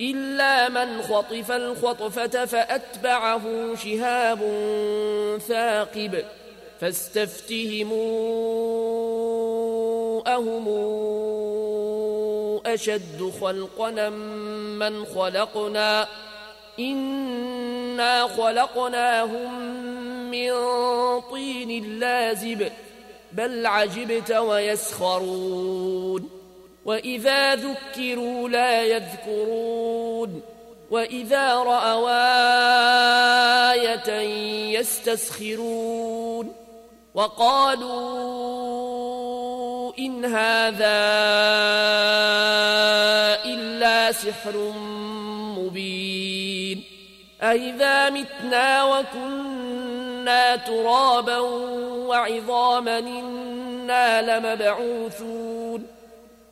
إلا من خطف الخطفة فأتبعه شهاب ثاقب فاستفتهموا أهم أشد خلقنا من خلقنا إنا خلقناهم من طين لازب بل عجبت ويسخرون وإذا ذكروا لا يذكرون وإذا رأوا آية يستسخرون وقالوا إن هذا إلا سحر مبين أئذا متنا وكنا ترابا وعظاما إنا لمبعوثون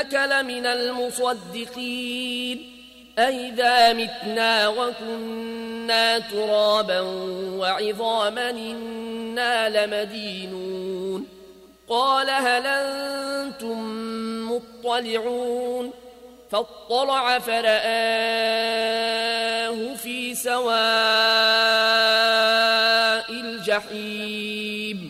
أئنك لمن المصدقين. أئذا متنا وكنا ترابا وعظاما إنا لمدينون. قال هل أنتم مطلعون؟ فاطلع فرآه في سواء الجحيم.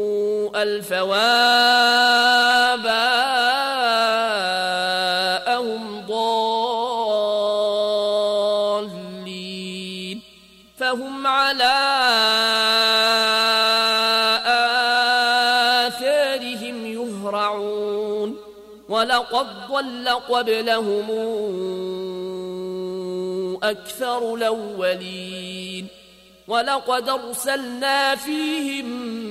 الفواباءهم ضالين. فهم على آثارهم يهرعون. ولقد ضل قبلهم أكثر الأولين. ولقد أرسلنا فيهم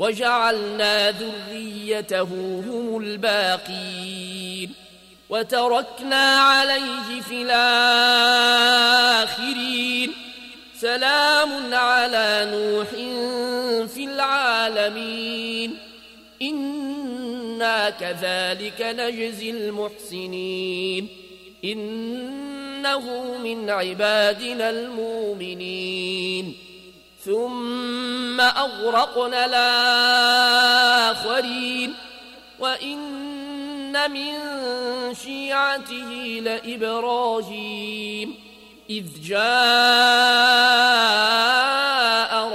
وجعلنا ذريته هم الباقين وتركنا عليه في الآخرين سلام على نوح في العالمين إنا كذلك نجزي المحسنين إنه من عبادنا المؤمنين ثم أغرقنا الآخرين. وإن من شيعته لإبراهيم. إذ جاء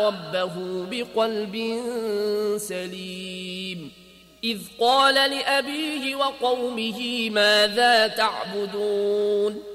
ربه بقلب سليم. إذ قال لأبيه وقومه ماذا تعبدون؟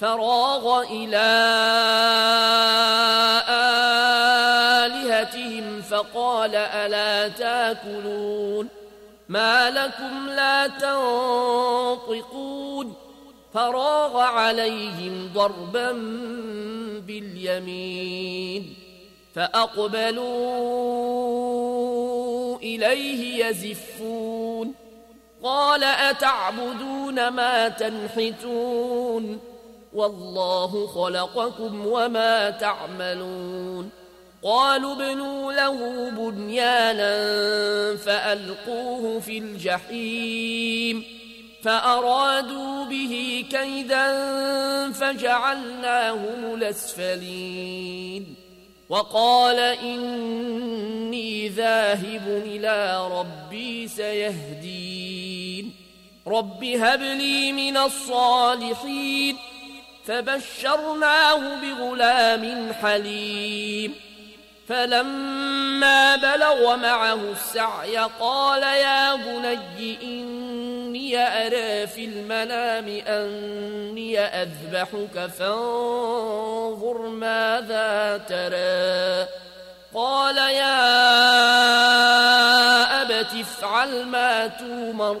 فراغ إلى آلهتهم فقال ألا تاكلون؟ ما لكم لا تنطقون؟ فراغ عليهم ضربا باليمين فأقبلوا إليه يزفون قال أتعبدون ما تنحتون؟ والله خلقكم وما تعملون. قالوا ابنوا له بنيانا فألقوه في الجحيم. فأرادوا به كيدا فجعلناهم الأسفلين. وقال إني ذاهب إلى ربي سيهدين. رب هب لي من الصالحين. فبشرناه بغلام حليم. فلما بلغ معه السعي قال يا بني إني أرى في المنام أني أذبحك فانظر ماذا ترى. قال يا أبت افعل ما تومر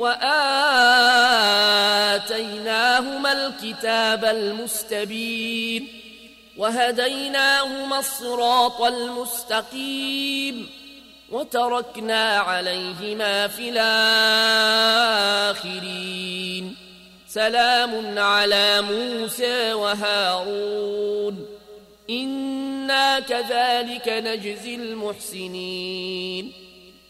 وآتيناهما الكتاب المستبين وهديناهما الصراط المستقيم وتركنا عليهما في الآخرين. سلام على موسى وهارون. إنا كذلك نجزي المحسنين.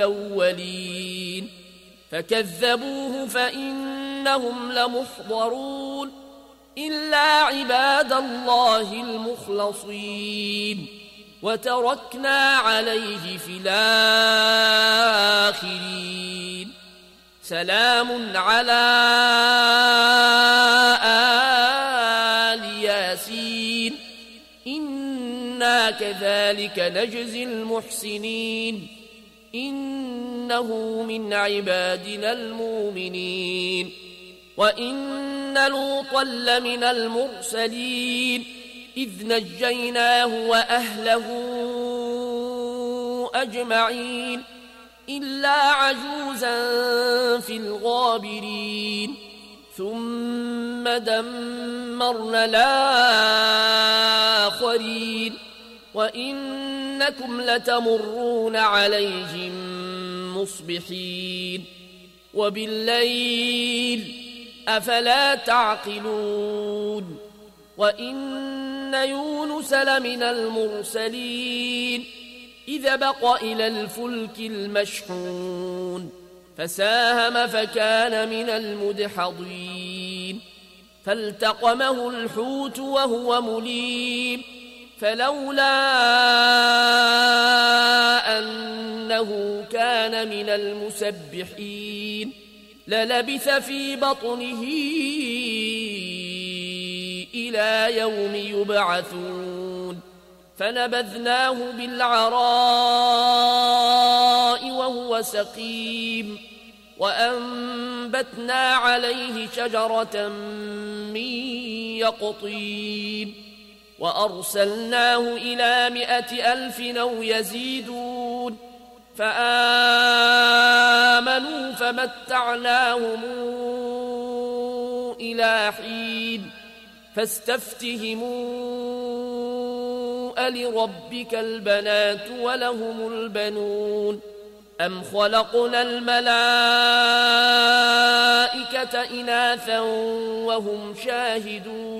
الأولين. فكذبوه فإنهم لمحضرون. إلا عباد الله المخلصين. وتركنا عليه في الآخرين. سلام على آل ياسين. إنا كذلك نجزي المحسنين. إنه من عبادنا المؤمنين وإن لوطا لمن المرسلين إذ نجيناه وأهله أجمعين إلا عجوزا في الغابرين ثم دمرنا الآخرين وإنكم لتمرون عليهم مصبحين وبالليل أفلا تعقلون وإن يونس لمن المرسلين إذا بق إلى الفلك المشحون فساهم فكان من المدحضين فالتقمه الحوت وهو مليم فلولا أنه كان من المسبحين للبث في بطنه إلى يوم يبعثون فنبذناه بالعراء وهو سقيم وأنبتنا عليه شجرة من يقطين وأرسلناه إلى مائة ألف أو يزيدون فآمنوا فمتعناهم إلى حين فاستفتهموا ألربك البنات ولهم البنون أم خلقنا الملائكة إناثا وهم شاهدون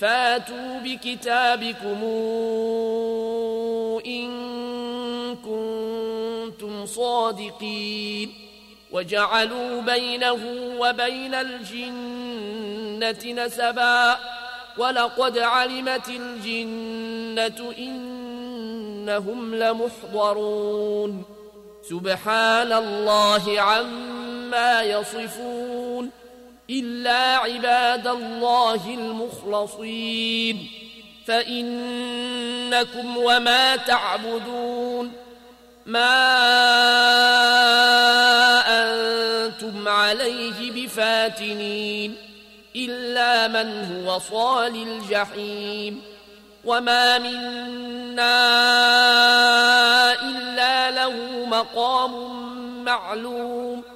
فاتوا بكتابكم إن كنتم صادقين وجعلوا بينه وبين الجنة نسبا ولقد علمت الجنة إنهم لمحضرون سبحان الله عما يصفون إلا عباد الله المخلصين فإنكم وما تعبدون. ما أنتم عليه بفاتنين إلا من هو صال الجحيم. وما منا إلا له مقام معلوم.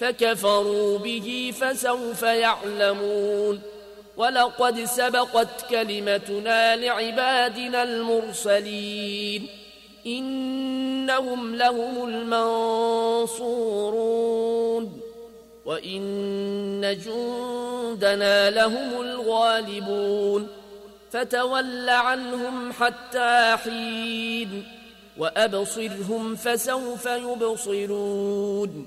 فكفروا به فسوف يعلمون. ولقد سبقت كلمتنا لعبادنا المرسلين. إنهم لهم المنصورون. وإن جندنا لهم الغالبون. فتول عنهم حتى حين. وأبصرهم فسوف يبصرون.